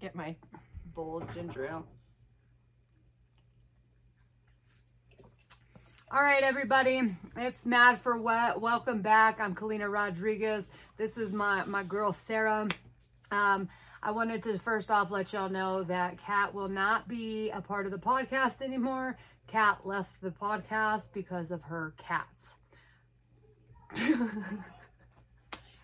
Get my bold ginger ale. All right, everybody, it's Mad for What. Welcome back. I'm Kalina Rodriguez. This is my my girl Sarah. Um, I wanted to first off let y'all know that Kat will not be a part of the podcast anymore. Kat left the podcast because of her cats.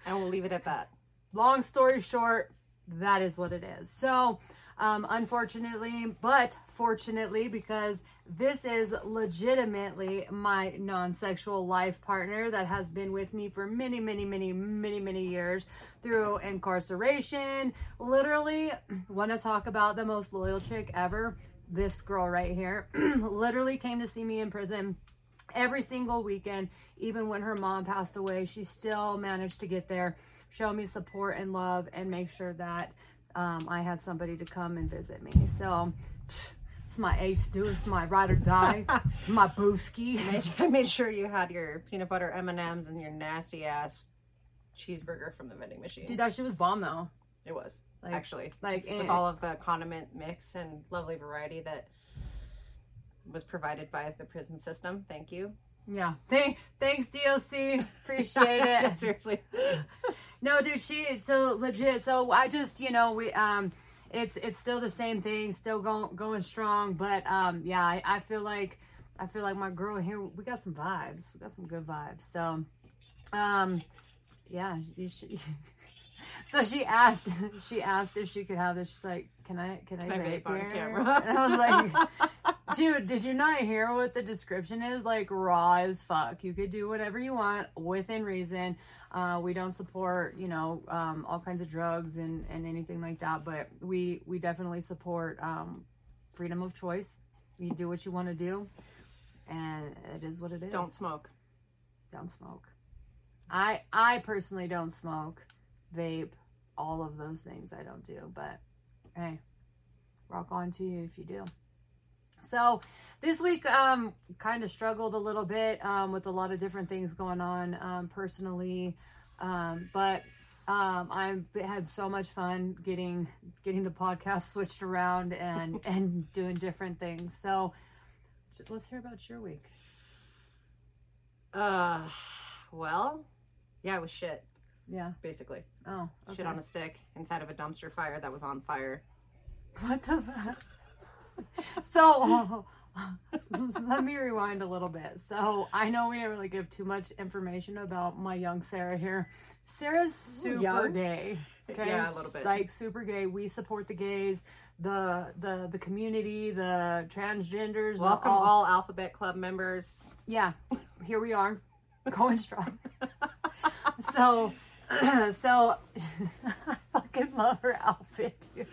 And we'll leave it at that. long story short, that is what it is. So, um, unfortunately, but fortunately, because this is legitimately my non sexual life partner that has been with me for many, many, many, many, many years through incarceration. Literally, want to talk about the most loyal chick ever? This girl right here literally came to see me in prison every single weekend, even when her mom passed away, she still managed to get there, show me support and love, and make sure that um, I had somebody to come and visit me. So it's my ace, dude. It's my ride or die, my booski. I made sure you had your peanut butter M&Ms and your nasty ass cheeseburger from the vending machine. Dude, that shit was bomb though. It was, Like- actually. Like, With and- all of the condiment mix and lovely variety that was provided by the prison system. Thank you. yeah. Thank, thanks, DOC. Appreciate it. Seriously. No, dude, she so legit. So I just, you know, we um it's it's still the same thing, still going going strong, but um yeah, I, I feel like I feel like my girl here we got some vibes. We got some good vibes. So um yeah, you should So she asked she asked if she could have this. She's like, "Can I can I, Can I vape, vape on here?" camera? And I was like, Dude, did you not hear what the description is? Like raw as fuck. You could do whatever you want within reason. Uh, we don't support, you know, um, all kinds of drugs and, and anything like that, but we we definitely support um, freedom of choice. You do what you want to do, and it is what it is. Don't smoke. don't smoke. I I personally don't smoke, vape, all of those things I don't do. But hey, rock on to you if you do. So this week, um, kind of struggled a little bit um, with a lot of different things going on um, personally, um, but um, I had so much fun getting getting the podcast switched around and and doing different things. So let's hear about your week. Uh, well, yeah, it was shit, Yeah. basically. Oh. Shit on a stick inside of a dumpster fire that was on fire. What the fuck? So, let me rewind a little bit. So, I know we didn't really give too much information about my young Sarah here. Sarah's super Young? gay. Okay, Yeah, a little bit. Like super gay. We support the gays, the the the community, the transgenders. the Welcome all- all Alphabet Club members. yeah, here we are, going strong. so, so I fucking love her outfit, dude.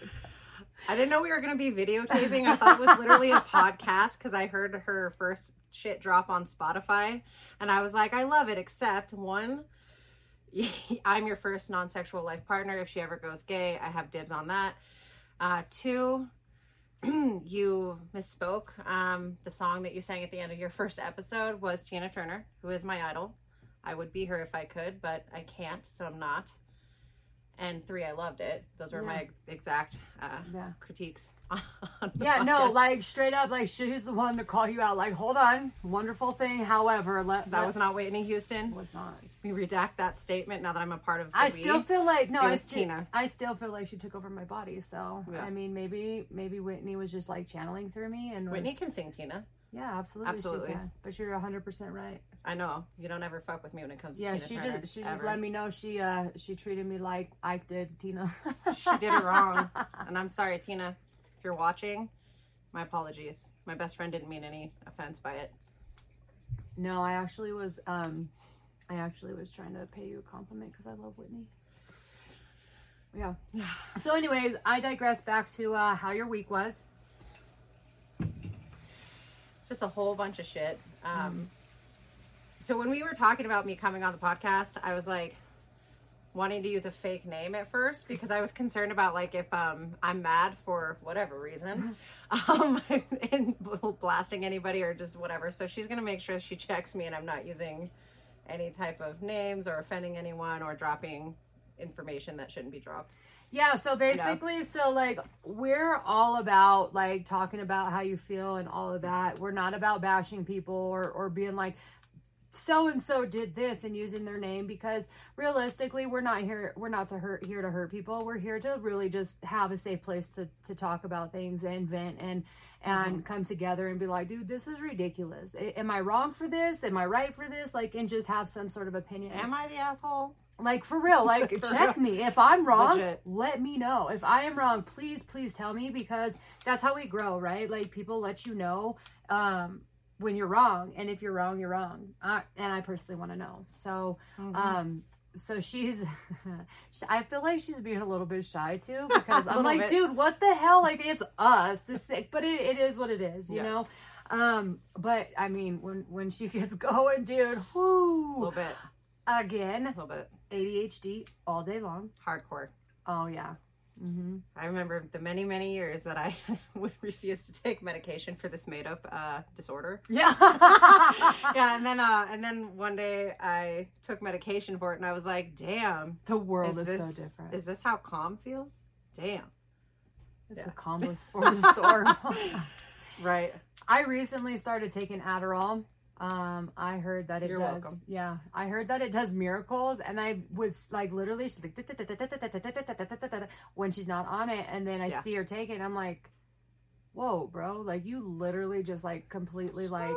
I didn't know we were going to be videotaping. I thought it was literally a podcast because I heard her first shit drop on Spotify. And I was like, I love it, except one, I'm your first non sexual life partner. If she ever goes gay, I have dibs on that. Uh, two, you misspoke. Um, the song that you sang at the end of your first episode was Tina Turner, who is my idol. I would be her if I could, but I can't, so I'm not. And three, I loved it. Those were my Yeah. ex- exact uh, Yeah. critiques. Yeah, no, like straight up, like she's the one to call you out. Like, hold on, wonderful thing. However, let that let- was not Whitney Houston. was not. We redact that statement now that I'm a part of. The I we. still feel like no, I still, Tina. I still feel like she took over my body. So Yeah. I mean, maybe maybe Whitney was just like channeling through me and was- Whitney can sing Tina. Yeah, absolutely, Absolutely. She can. But you're hundred percent right. I know you don't ever fuck with me when it comes to Yeah, Tina she Turner, just she just ever. let me know she uh she treated me like Ike did Tina. She did it wrong, and I'm sorry, Tina. If you're watching, my apologies. My best friend didn't mean any offense by it. No, I actually was um I actually was trying to pay you a compliment because I love Whitney. Yeah. So anyways, I digress back to uh how your week was. Just a whole bunch of shit. Um, So when we were talking about me coming on the podcast, I was like wanting to use a fake name at first because I was concerned about like if um, I'm mad for whatever reason, um, and blasting anybody or just whatever. So she's gonna make sure she checks me and I'm not using any type of names or offending anyone or dropping information that shouldn't be dropped. Yeah, so basically, so like we're all about like talking about how you feel and all of that. We're not about bashing people or or being like so and so did this and using their name because realistically we're not here we're not to hurt here to hurt people. We're here to really just have a safe place to to talk about things and vent and and mm-hmm. come together and be like, dude, this is ridiculous. Am I wrong for this? Am I right for this? Like and just have some sort of opinion. Am I the asshole? Like for real, like For check me. If I'm wrong, Legit. let me know. If I am wrong, please, please tell me because that's how we grow, right? Like people let you know um, when you're wrong, and if you're wrong, you're wrong. I, and I personally want to know. So, Mm-hmm. um, so she's, I feel like she's being a little bit shy too because I'm like, bit. dude, what the hell? Like it's us, this thing, but it, it is what it is, you Yeah. know. Um, but I mean, when when she gets going, dude, a little bit, again, a little bit ADHD all day long. hardcore. Oh yeah. Mm-hmm. I remember the many, many years that I would refuse to take medication for this made-up uh, disorder. Yeah. yeah, and then uh, and then one day I took medication for it, and I was like, "Damn, The world is is, this so different. is this how calm feels? Damn." it's yeah. the calmest for the storm. Right. I recently started taking Adderall. Um, I heard that it You're does. welcome. Yeah, I heard that it does miracles, and I would like literally she's like when she's not on it, and then I Yeah. see her take it, and I'm like, "Whoa, bro! Like you literally just like completely like."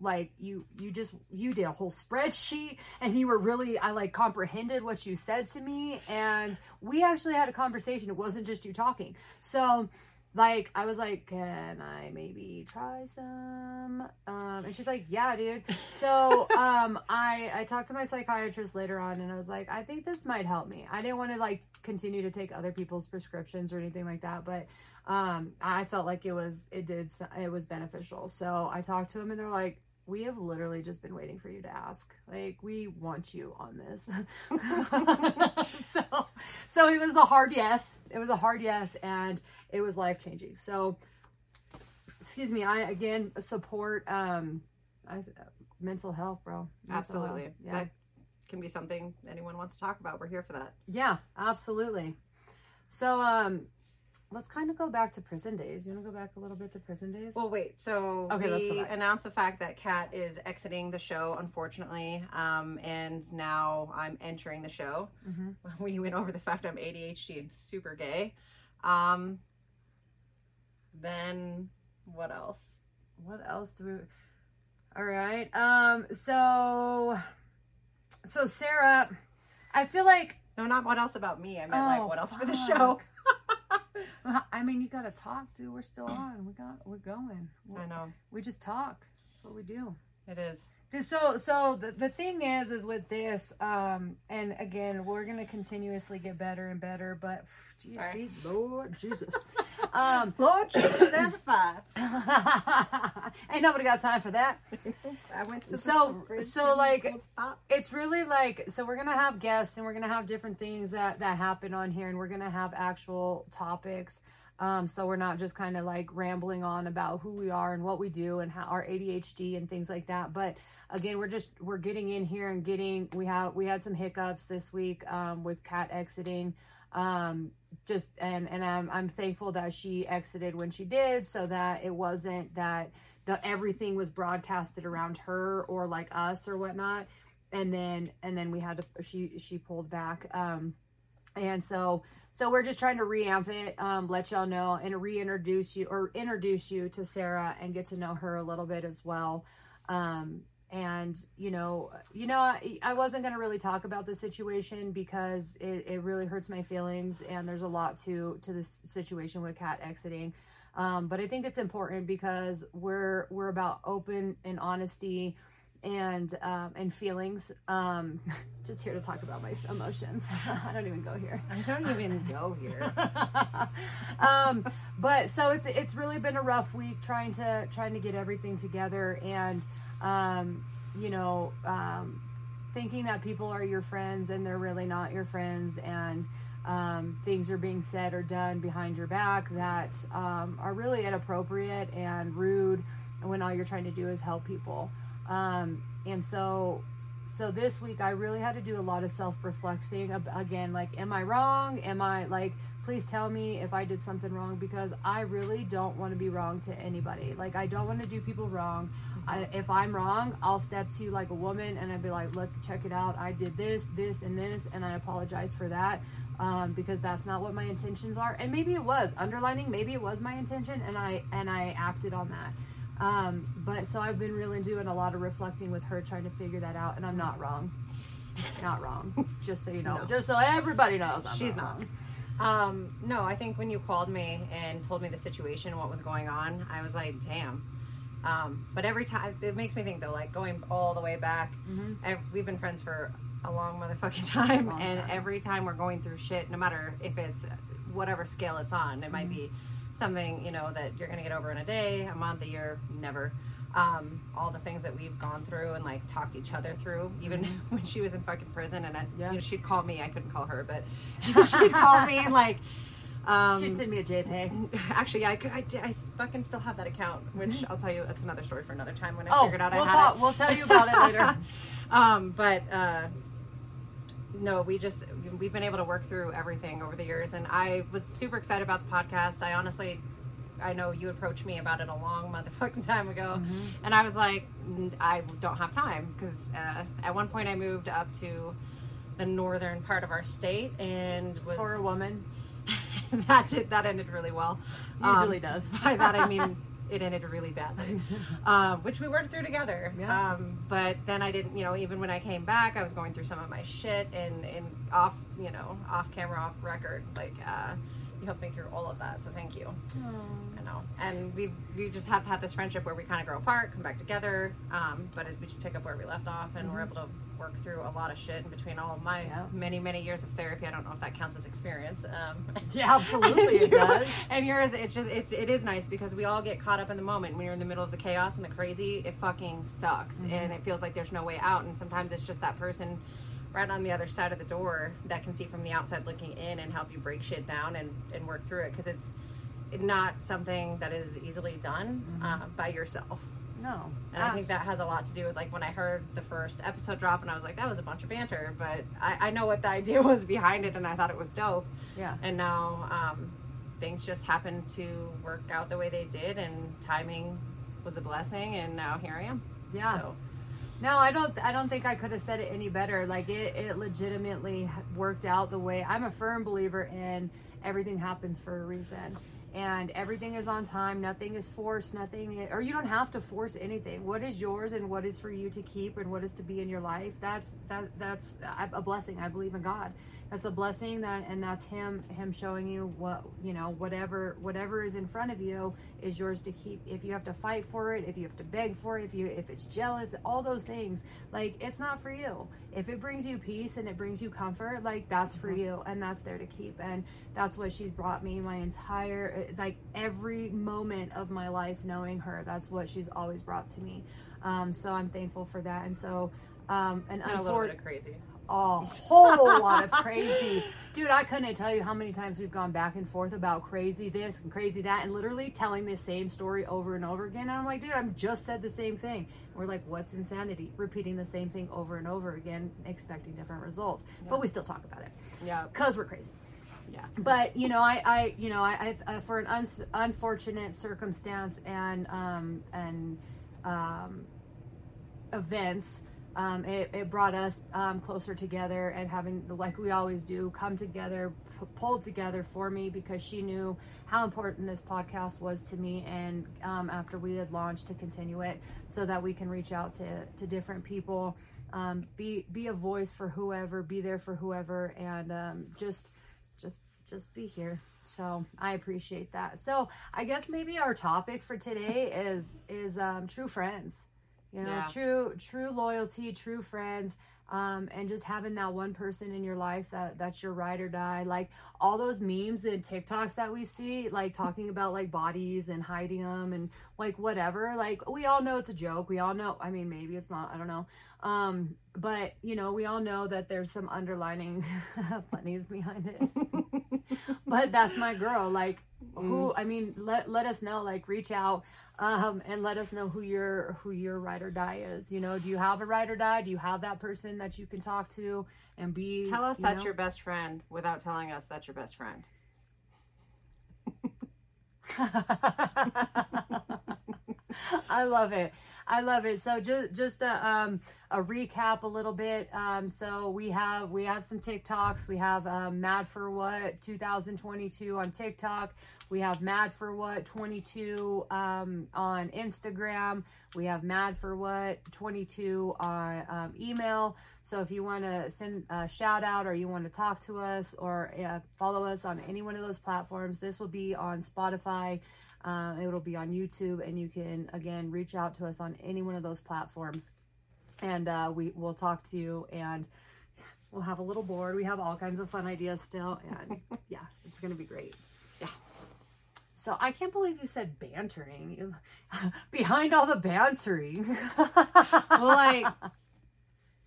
like you you just you did a whole spreadsheet and you were really i like comprehended what you said to me and we actually had a conversation it wasn't just you talking so like i was like can i maybe try some? Um and she's like yeah dude. So um i i talked to my psychiatrist later on and i was like i think this might help me. I didn't want to like continue to take other people's prescriptions or anything like that but um i felt like it was it did it was beneficial. So i talked to him and they're like we have literally just been waiting for you to ask like we want you on this so so it was a hard yes it was a hard yes and it was life changing so excuse me i again support um I, mental health bro Mental Absolutely. health. yeah That can be something anyone wants to talk about. We're here for that. yeah absolutely so um let's kind of go back to prison days you want to go back a little bit to prison days Well, wait. So Okay, we announced the fact that Kat is exiting the show, unfortunately, um, and now I'm entering the show. hmm We went over the fact I'm ADHD and super gay. Um, then what else? what else do we all right um so so sarah i feel like No, not what else about me. I meant Oh, like what else for the show. i mean you gotta talk dude. We're still on. We got we're going. I know. We just talk. That's what we do it is. so so the, the thing is is with this um and again we're gonna continuously get better and better but geez, see, lord jesus. Um Lord, there's a five. ain't nobody got time for that. I went to So- so, like, it's really like so we're gonna have guests and we're gonna have different things that that happen on here and we're gonna have actual topics um so we're not just kind of like rambling on about who we are and what we do and how our adhd and things like that but again we're just we're getting in here and getting we have we had some hiccups this week um with Kat exiting um just and and i'm i'm thankful that she exited when she did so that it wasn't that the everything was broadcasted around her or like us or whatnot. And then and then we had to she she pulled back um and so so we're just trying to reamp it um let y'all know and reintroduce you or introduce you to sarah and get to know her a little bit as well. Um and you know you know i, I wasn't going to really talk about the situation because it, it really hurts my feelings and there's a lot to to this situation with Kat exiting. Um, but I think it's important because we're we're about open and honesty and um, and feelings. Um, just here to talk about my emotions. I don't even go here. I don't even go here. um, but so it's it's really been a rough week trying to trying to get everything together and um, you know um, thinking that people are your friends and they're really not your friends and um, things are being said or done behind your back that um, are really inappropriate and rude when all you're trying to do is help people um, and so so this week I really had to do a lot of self-reflecting again like am I wrong? Am I like please tell me if I did something wrong because I really don't want to be wrong to anybody. Like I don't want to do people wrong. I, if I'm wrong I'll step to like a woman and I'd be like look check it out. I did this this and this and I apologize for that um, because that's not what my intentions are. And maybe it was underlining maybe it was my intention and I and I acted on that um, but so I've been really doing a lot of reflecting with her, trying to figure that out, and I'm not wrong. Not wrong. Just so you know. No. Just so everybody knows. I'm She's not. Um, no, I think when you called me and told me the situation, what was going on, I was like, damn. Um, but every time, it makes me think though, like going all the way back, Mhm. I, we've been friends for a long motherfucking time, Long and time. every time we're going through shit, no matter if it's whatever scale it's on, it might Mm-hmm. be something you know that you're gonna get over in a day, a month, a year, never. Um, all the things that we've gone through and like talked each other through, even when she was in fucking prison, and I, Mm-hmm. Yeah. you know, she'd call me. I couldn't call her, but she'd call me and like. Um, She sent me a JPEG. Actually, yeah, I, could, I, I fucking still have that account, which I'll tell you. That's another story for another time when I Mm-hmm. Oh, figured out we'll I had talk. it. We'll tell you about it later. um, but uh, no, we just we've been able to work through everything over the years, and I was super excited about the podcast. I honestly, I know you approached me about it a long motherfucking time ago, Mm-hmm. and I was like, I don't have time because uh, at one point I moved up to the northern part of our state and was For a woman, that did that ended really well. Usually Um, does. By that I mean it ended really badly, um, which we worked through together. Yeah. Um, but then I didn't, you know, even when I came back, I was going through some of my shit and and off, you know, off camera, off record. Like uh, you helped me through all of that, so thank you. I know. And we we just have had this friendship where we kind of grow apart, come back together, um, but it, we just pick up where we left off, and we're able to work through a lot of shit in between all of my Mm-hmm. Yeah. many many years of therapy. I don't know if that counts as experience. Um, Yeah, absolutely it does. and yours, it's just it's it is nice because we all get caught up in the moment when you're in the middle of the chaos and the crazy. It fucking sucks, Mm-hmm. and it feels like there's no way out. And sometimes it's just that person right on the other side of the door that can see from the outside looking in and help you break shit down and and work through it because it's not something that is easily done uh, by yourself. no. And I think that has a lot to do with like when I heard the first episode drop and I was like, that was a bunch of banter, but I, I know what the idea was behind it and I thought it was dope. yeah. And now um, things just happened to work out the way they did, and timing was a blessing. And now here I am. Yeah. So, No, I don't. I don't think I could have said it any better. Like it, it legitimately worked out the way I'm a firm believer in. Everything happens for a reason, and everything is on time. Nothing is forced. Nothing, or you don't have to force anything. What is yours and what is for you to keep and what is to be in your life? That's that. That's a blessing. I believe in God. That's a blessing. That and that's Him. Him showing you what you know. Whatever whatever is in front of you is yours to keep. If you have to fight for it, if you have to beg for it, if you if it's jealous, all those things, like it's not for you. If it brings you peace and it brings you comfort, like that's for you and that's there to keep. And that's what she's brought me my entire like every moment of my life knowing her. That's what she's always brought to me. Um, so I'm thankful for that. And so um and and a little bit of crazy. A whole lot of crazy. Dude, I couldn't tell you how many times we've gone back and forth about crazy this and crazy that and literally telling the same story over and over again. And I'm like, dude, I've just said the same thing. And we're like, what's insanity? Repeating the same thing over and over again, expecting different results. But we still talk about it Yeah. because we're crazy. Yeah. But you know, I, I you know, I, I uh, for an uns unfortunate circumstance and um and um events, um, it, it brought us um, closer together and having like we always do come together, p- pulled together for me because she knew how important this podcast was to me. And um, after we had launched, to continue it so that we can reach out to to different people. Um, be be a voice for whoever, be there for whoever, and um, just just just be here so i appreciate that so i guess maybe our topic for today is is um true friends you know Yeah. true true loyalty true friends um and just having that one person in your life that that's your ride or die. Like all those memes and tiktoks that we see like talking about like bodies and hiding them and like whatever like we all know it's a joke. We all know i mean maybe it's not i don't know. Um but you know we all know that there's some underlining funnies behind it. But that's my girl. Like who I mean, let let us know. Like, reach out um, and let us know who your who your ride or die is. You know, do you have a ride or die? Do you have that person that you can talk to and be? Tell us you that's know? your best friend without telling us that's your best friend. I love it. I love it. So just just a um a recap a little bit. Um so we have we have some TikToks. We have um, Mad for What 2022 on TikTok. We have Mad for What 22 um on Instagram. We have Mad for What 22 on um, email. So if you want to send a shout out or you want to talk to us or uh, follow us on any one of those platforms, this will be on Spotify. Uh, it'll be on YouTube, and you can again reach out to us on any one of those platforms, and uh, we will talk to you. And we'll have a little board. We have all kinds of fun ideas still, and yeah, it's gonna be great. Yeah. So I can't believe you said bantering. Behind all the bantering. Well, like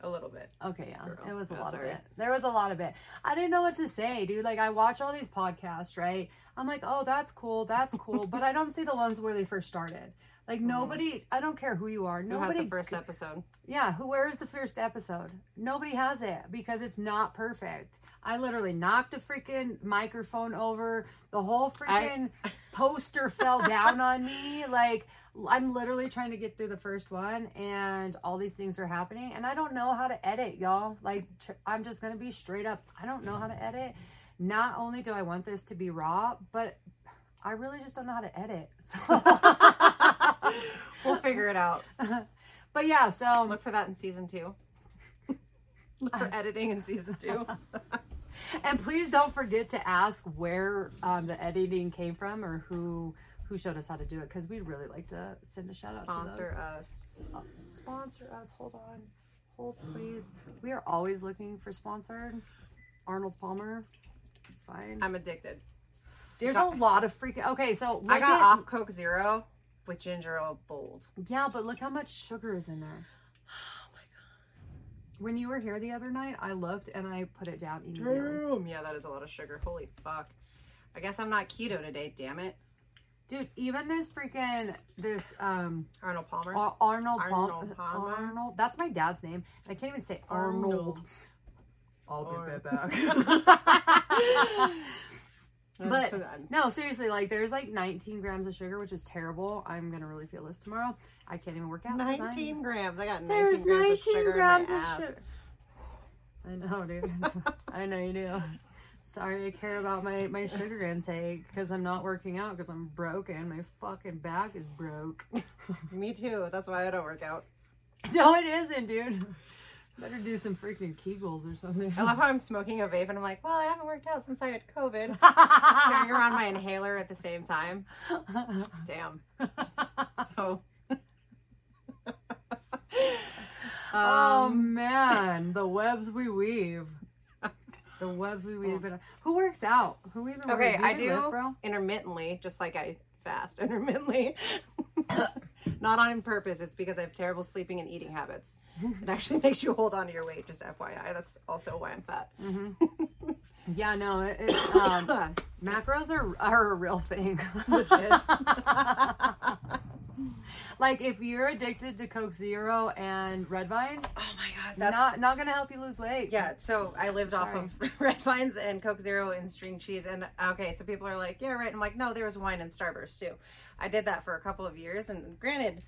a little bit. Okay, yeah. Girl. It was a Yeah, lot sorry. of it. There was a lot of it. I didn't know what to say, dude. Like I watch all these podcasts, right? I'm like, oh, that's cool, that's cool, but I don't see the ones where they first started. Like nobody, I don't care who you are. Mm-hmm. Who Nobody, has the first episode? yeah. Who? Where is the first episode? Nobody has it because it's not perfect. I literally knocked a freaking microphone over. The whole freaking poster fell down on me. Like I'm literally trying to get through the first one, and all these things are happening, and I don't know how to edit, y'all. Like tr- I'm just gonna be straight up. I don't know how to edit. Not only do I want this to be raw, but I really just don't know how to edit. So. We'll figure it out. but yeah, so Look for that in season two. Look for editing in season two. and please don't forget to ask where um, the editing came from or who who showed us how to do it because we'd really like to send a shout out to Sponsor those. us. Uh, sponsor us. Hold on, hold please. We are always looking for sponsored. Arnold Palmer, it's fine. I'm addicted. There's got- a lot of freaking. Okay, so I got at- off Coke Zero with ginger ale bold. Yeah, but look how much sugar is in there. Oh my god. When you were here the other night, I looked and I put it down immediately. Damn. Yeah, that is a lot of sugar. Holy fuck. I guess I'm not keto today, damn it. Dude, even this freaking this um Arnold Palmer. Ar- Arnold Pal- Arnold Palmer. Arnold. That's my dad's name. And I can't even say Arnold. Arnold. I'll be Ar- right back. But- so no, seriously, like there's like 19 grams of sugar, which is terrible. I'm gonna really feel this tomorrow. I can't even work out. 19 grams. I got 19 There's grams 19 of sugar grams in my of ass. sugar. I know, dude. I know you do. Sorry, I care about my my sugar intake because I'm not working out because I'm broken. My fucking back is broke. Me too. That's why I don't work out. no, it isn't, dude. Better do some freaking Kegels or something. I love how I'm smoking a vape and I'm like, well, I haven't worked out since I had COVID. Carrying around my inhaler at the same time. Damn. So. oh Um, man, the webs we weave. The webs we weave. Who works out? Who even okay, works? I do lift, bro. intermittently, just like I fast intermittently. Not on purpose. It's because I have terrible sleeping and eating habits. It actually makes you hold on to your weight. Just FYI, that's also why I'm fat. Yeah, no, it, it's um, macros are are a real thing. Legit. like if you're addicted to Coke Zero and Red Vines, Oh my god, that's not not gonna help you lose weight. Yeah, so I lived off Sorry. of red vines and Coke Zero and string cheese. And okay, so people are like, yeah, right. I'm like, no, there was wine and Starburst too. I did that for a couple of years. And granted,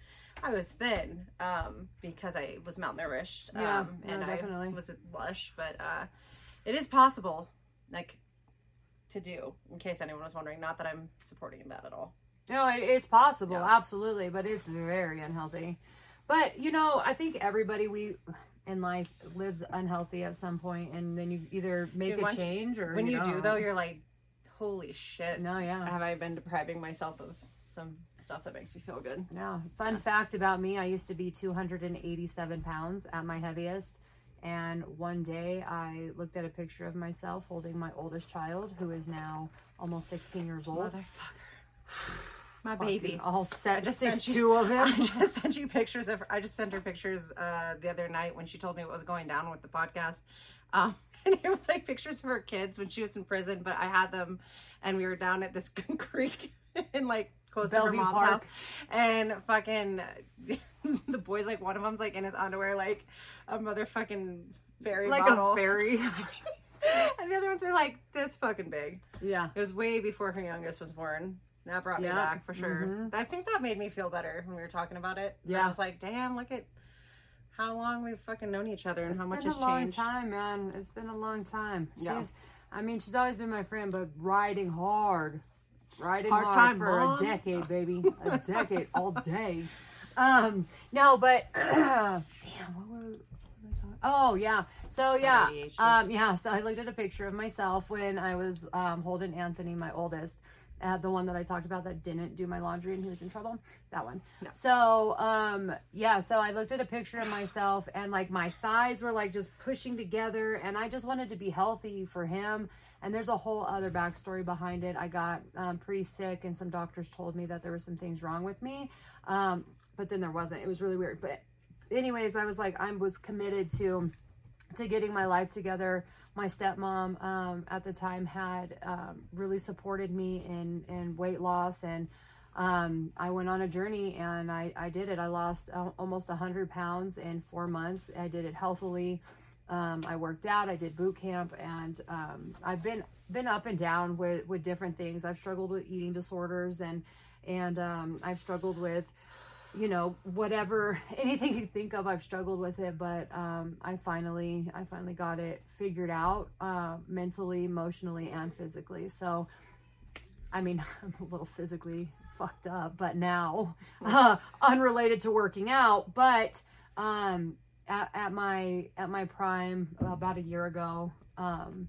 I was thin um, because I was malnourished. Yeah, um, no, and definitely. I was lush. But uh, it is possible, like, to do, in case anyone was wondering. Not that I'm supporting that at all. No, it is possible, Yeah. absolutely, but it's very unhealthy. But you know, I think everybody we in life lives unhealthy at some point, and then you either make Dude, a change or When you, do, don't. though, you're like, holy shit. no, yeah. Have I been depriving myself of some stuff that makes me feel good? Yeah. Fun fact about me: I used to be 287 pounds at my heaviest, and one day I looked at a picture of myself holding my oldest child, who is now almost 16 years old. Motherfucker. My baby. all set, I just sent you- two of them. I just sent you pictures of. I just sent her pictures uh, the other night when she told me what was going down with the podcast. Um, and it was like pictures of her kids when she was in prison, but I had them and we were down at this creek in like close to her mom's Park. house. And fucking the boys like one of them's like in his underwear like a motherfucking fairy like bottle. a fairy. and the other ones are like this fucking big. yeah. It was way before her youngest was born. That brought me back for sure. Mhm. I think that made me feel better when we were talking about it. Yeah. I was like, damn, look at how long we've fucking known each other and It's how much been has a long changed. time, man. It's been a long time. Yeah. She's, I mean, she's always been my friend, but riding hard, riding Hard hard, time, for Mom. a decade, baby, a decade all day. Um, no, but damn, what were? what I talking- Oh yeah, so yeah, um, yeah. So I looked at a picture of myself when I was um, holding Anthony, my oldest, uh, the one that I talked about that didn't do my laundry and he was in trouble. That one. No. So um, yeah, so I looked at a picture of myself and like my thighs were like just pushing together, and I just wanted to be healthy for him. And there's a whole other backstory behind it. I got um, pretty sick, and some doctors told me that there were some things wrong with me. Um, but then there wasn't. It was really weird. But anyways, I was like, I was committed to to getting my life together. My stepmom um, at the time had um, really supported me in in weight loss, and um, I went on a journey and I, I did it. I lost uh, almost 100 pounds in four months. I did it healthily. Um, I worked out. I did boot camp, and um, I've been been up and down with with different things. I've struggled with eating disorders, and and um, I've struggled with you know whatever anything you think of i've struggled with it but um, i finally i finally got it figured out uh, mentally emotionally and physically. So i mean i'm a little physically fucked up but now uh, unrelated to working out but um, at, at my at my prime about a year ago um,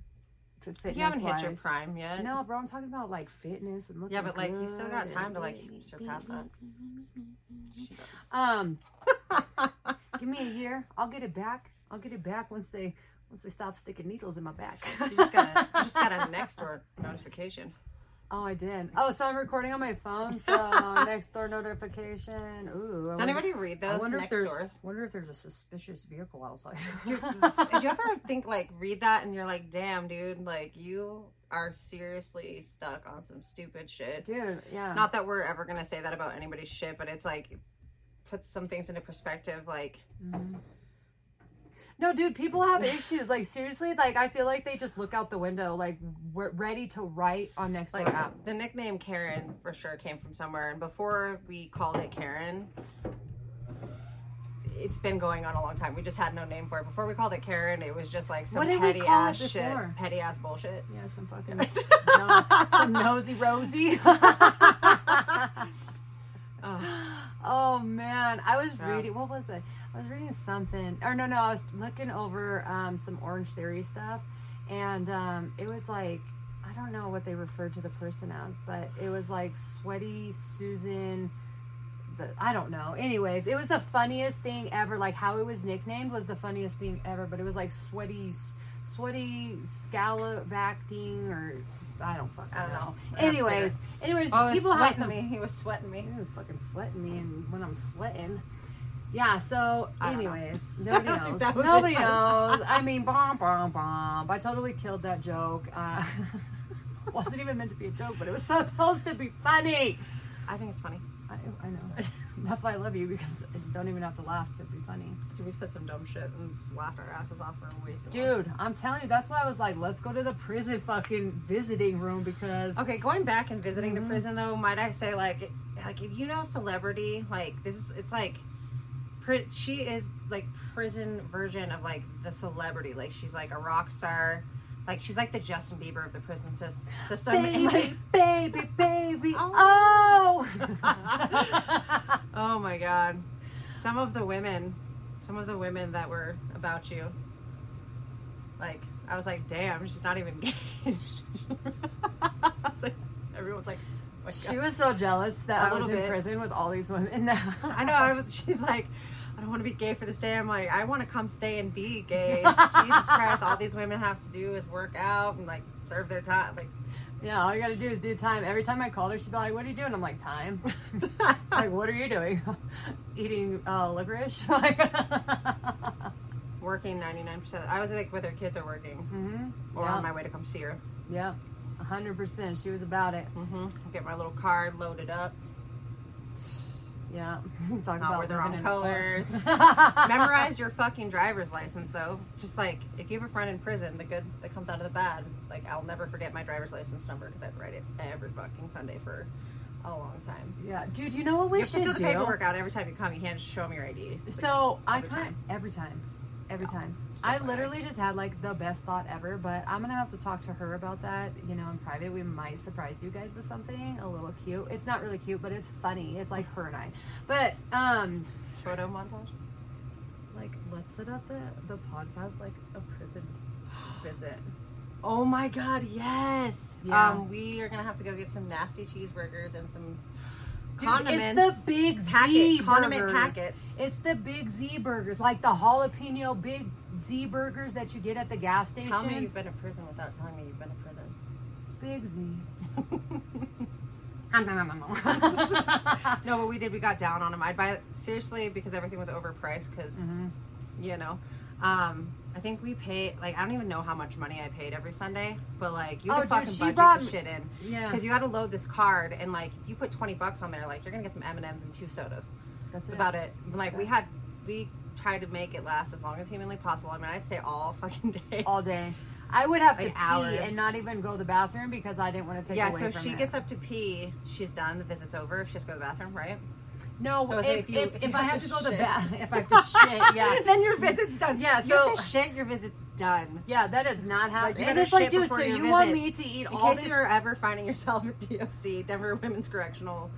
f- fitness You haven't hit your prime yet. no bro i'm talking about like fitness and looking Yeah, but like you still got time to like surpass that. Um, give me a year. I'll get it back. I'll get it back once they once they stop sticking needles in my back. You just got a, you just got a Nextdoor notification. Oh, I did. Oh, so I'm recording on my phone. So Nextdoor notification. Ooh. I Does wonder- anybody read I those wonder if next there's. doors? Wonder if there's a suspicious vehicle outside. Did you ever think like read that and you're like, damn, dude, like you are seriously stuck on some stupid shit. Dude, yeah. Not that we're ever gonna say that about anybody's shit, but it's like puts some things into perspective. Like, Mhm. No, dude, people have issues. Like seriously, like I feel like they just look out the window, like we're ready to write on next like app. the nickname Karen for sure came from somewhere, and before we called it Karen. It's been going on a long time. We just had no name for it. Before we called it Karen, it was just like some What did we petty ass shit, petty ass bullshit. Yeah, some fucking no, some nosy rosy. Oh. man, I was Yeah. reading. What was it? I was reading something, or no, no, I was looking over um, some Orangetheory stuff, and um, it was like I don't know what they referred to the person as, but it was like sweaty Susan. The, I don't know. Anyways, it was the funniest thing ever. Like how it was nicknamed was the funniest thing ever. But it was like sweaty, sweaty scallop back thing, or I don't fucking I don't know. know. Anyways, anyways, Oh, people have sweating some me. He was sweating me. Ew, fucking sweating me and when I'm sweating. Yeah, so know. anyways, nobody knows. Nobody it. knows. I mean, bomb, bomb, bomb. I totally killed that joke. Uh, wasn't even meant to be a joke, but it was supposed to be funny. I think it's funny. I, I know. That's why I love you because I don't even have to laugh to be funny. Dude, We've said some dumb shit and just laughed our asses off for way too long. Dude, I'm telling you, that's why I was like, let's go to the prison fucking visiting room because Okay, going back and visiting Mhm. the prison though, might I say like, like if you know celebrity, like this is, it's like, pri- she is like prison version of like the celebrity. Like she's like a rock star. Like she's like the Justin Bieber of the prison sys- system. And, like, baby, baby, baby. Oh. Oh. oh my god, some of the women, some of the women that were about you. Like I was like, damn, she's not even engaged. I was like, everyone's like, oh She was so jealous that A I was in bit. prison with all these women. I know. I was. She's like, I don't want to be gay for this day. I'm like, I want to come stay and be gay. Jesus Christ! All these women have to do is work out and like serve their time. Like, Yeah, all you gotta do is do time. Every time I called her, she'd be like, "What are you doing?" I'm like, "Time." like, what are you doing? Eating uh, licorice? Like, working 99%. I was like with her kids are working Mm-hmm. or yeah. on my way to come see her. yeah. A hundred percent. She was about it. Mm-hmm. Get my little card loaded up. Yeah. Talk Not about wear the wrong colors. Memorize your fucking driver's license though. Just like if you have a friend in prison, the good that comes out of the bad. It's like I'll never forget my driver's license number because I'd write it every fucking Sunday for a long time. Yeah, dude. You know what we you have to should fill the paperwork out every time you come. You can't just show them your ID. It's like, So I every time. every time, every time. Just I literally just had like the best thought ever, but I'm gonna have to talk to her about that. You know, in private, we might surprise you guys with something a little cute. It's not really cute, but it's funny. It's like her and I. But um, photo montage. like let's set up the the podcast like a prison visit. Oh my god, yes. Yeah. Um, we are gonna have to go get some nasty cheeseburgers and some condiments. It's the big packet- Z condiment burgers. packets. It's the big Z burgers, like the jalapeno big Z burgers that you get at the gas station. Tell me you've been in prison without telling me you've been in prison. big Z. No, but we did. We got down on them. I'd buy it seriously because everything was overpriced. Because Mhm. you know, um, I think we paid like I don't even know how much money I paid every Sunday, but like you Oh, can dude, fucking budget brought the shit in Yeah, because you got to load this card and like you put twenty bucks on there, like you're gonna get some M and M's and two sodas. that's That's it. about it. But, like we had, we tried to make it last as long as humanly possible. I mean, I'd stay all fucking day. all day. I would have to Like pee hours. and not even go to the bathroom because I didn't want to take away. yeah, so she gets up to pee, she's done. The visit's over. She has to go to the bathroom, right? No, if, so if, you- if, if I have to to go to bath, if I have to shit, yeah, then your visit's done. Yeah, you have to shit. Your visit's done. yeah, that is not Like, happening. you and it's like, dude, so you want me to eat In all In case this? you're ever finding yourself at DOC, Denver Women's Correctional,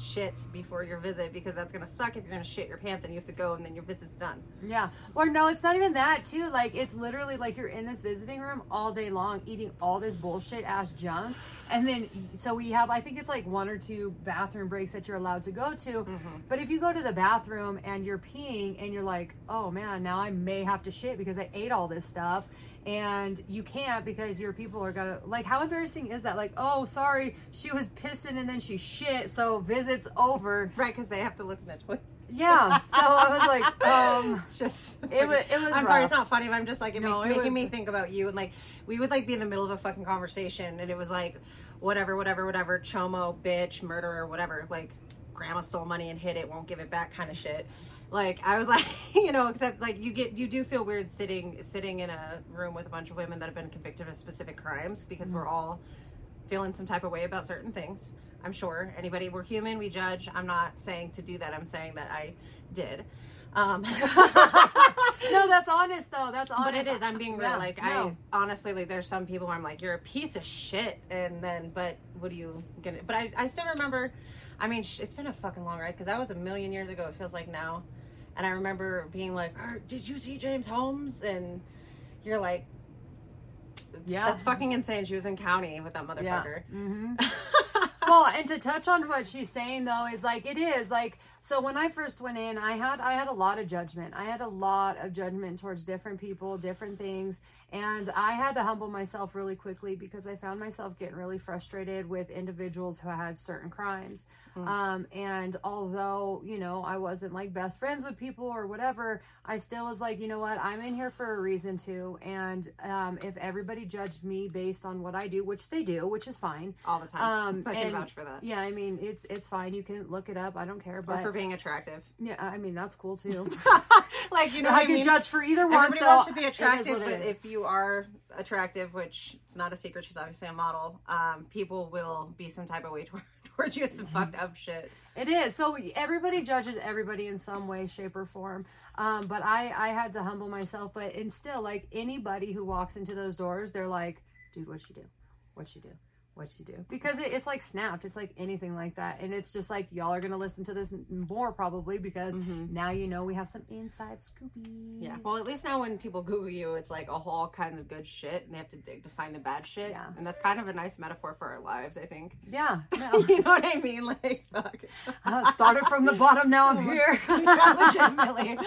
shit before your visit because that's gonna suck if you're gonna shit your pants and you have to go and then your visit's done. Yeah. Or no, it's not even that too. Like it's literally like you're in this visiting room all day long eating all this bullshit ass junk. And then so we have I think it's like one or two bathroom breaks that you're allowed to go to. Mm-hmm. But if you go to the bathroom and you're peeing and you're like, "Oh man, now I may have to shit because I ate all this stuff." And you can't because your people are gonna like how embarrassing is that? Like, oh sorry, she was pissing and then she shit, so visit's over. Right, because they have to look in the toilet. Yeah. So I was like, um It's just It wa- it was I'm sorry, it's not funny, but I'm just like it No, makes it making was- me think about you and like we would like be in the middle of a fucking conversation and it was like whatever, whatever, whatever, chomo, bitch, murderer, whatever, like grandma stole money and hid it, won't give it back kind of shit. Like I was like, you know, except like you get you do feel weird sitting sitting in a room with a bunch of women that have been convicted of specific crimes because we're all feeling some type of way about certain things. I'm sure anybody we're human, we judge. I'm not saying to do that. I'm saying that I did. Um no, that's honest though. That's honest. but it is. I'm being real. Yeah, like no. I honestly like there's some people where I'm like, you're a piece of shit, and then but what are you gonna? But I I still remember. I mean, it's been a fucking long ride because that was a million years ago. It feels like now, and I remember being like, "Er, did you see James Holmes? And you're like, Yeah. that's fucking insane. She was in county with that Yeah. motherfucker. hmm well, and to touch on what she's saying though is like it is like so when I first went in, I had I had a lot of judgment. I had a lot of judgment towards different people, different things, and I had to humble myself really quickly because I found myself getting really frustrated with individuals who had certain crimes. Um, and although you know I wasn't like best friends with people or whatever, I still was like, you know what, I'm in here for a reason too. And um, if everybody judged me based on what I do, which they do, which is fine. All the time. Um, I can and- vouch for that. Yeah, I mean it's it's fine. You can look it up. I don't care. But for being attractive. yeah, I mean that's cool too. like you know, I I can mean? judge for either one. Everybody so wants to be attractive, but if you are attractive, which it's not a secret, she's obviously a model. Um, people will be some type of way toward, towards you. It's some fucked up shit. It is. So everybody judges everybody in some way, shape, or form. Um, but I, I had to humble myself. But and still, like anybody who walks into those doors, they're like, dude, what'd she do? What'd she do? What'd she do? Because it, it's like snapped. It's like anything like that. And it's just like, y'all are going to listen to this more probably because now you know we have some inside scoopies. Yeah. Well, at least now when people Google you, it's like a whole kinds of good shit, and they have to dig to find the bad shit. Yeah. And that's kind of a nice metaphor for our lives, I think. yeah. No. you know what I mean? Like, fuck. Uh, started from the bottom, now I'm here. Yeah, legitimately.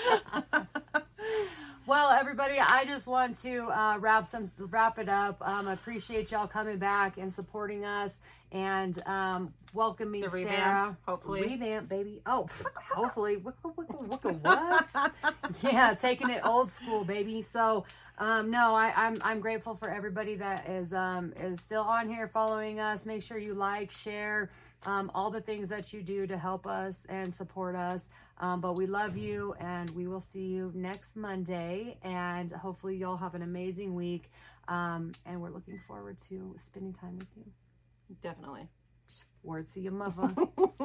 Well, everybody, I just want to uh, wrap some wrap it up. Um, I appreciate y'all coming back and supporting us and um, welcoming The revamp, Sarah. hopefully. revamp, baby. Oh, hopefully, wicka wicka wicka what? yeah, taking it old school, baby. So, um, no, I, I'm I'm grateful for everybody that is um, is still on here following us. Make sure you like, share, um, all the things that you do to help us and support us. Um, but we love you, and we will see you next Monday. And hopefully, you'll have an amazing week. Um, and we're looking forward to spending time with you. Definitely. Words to your mother.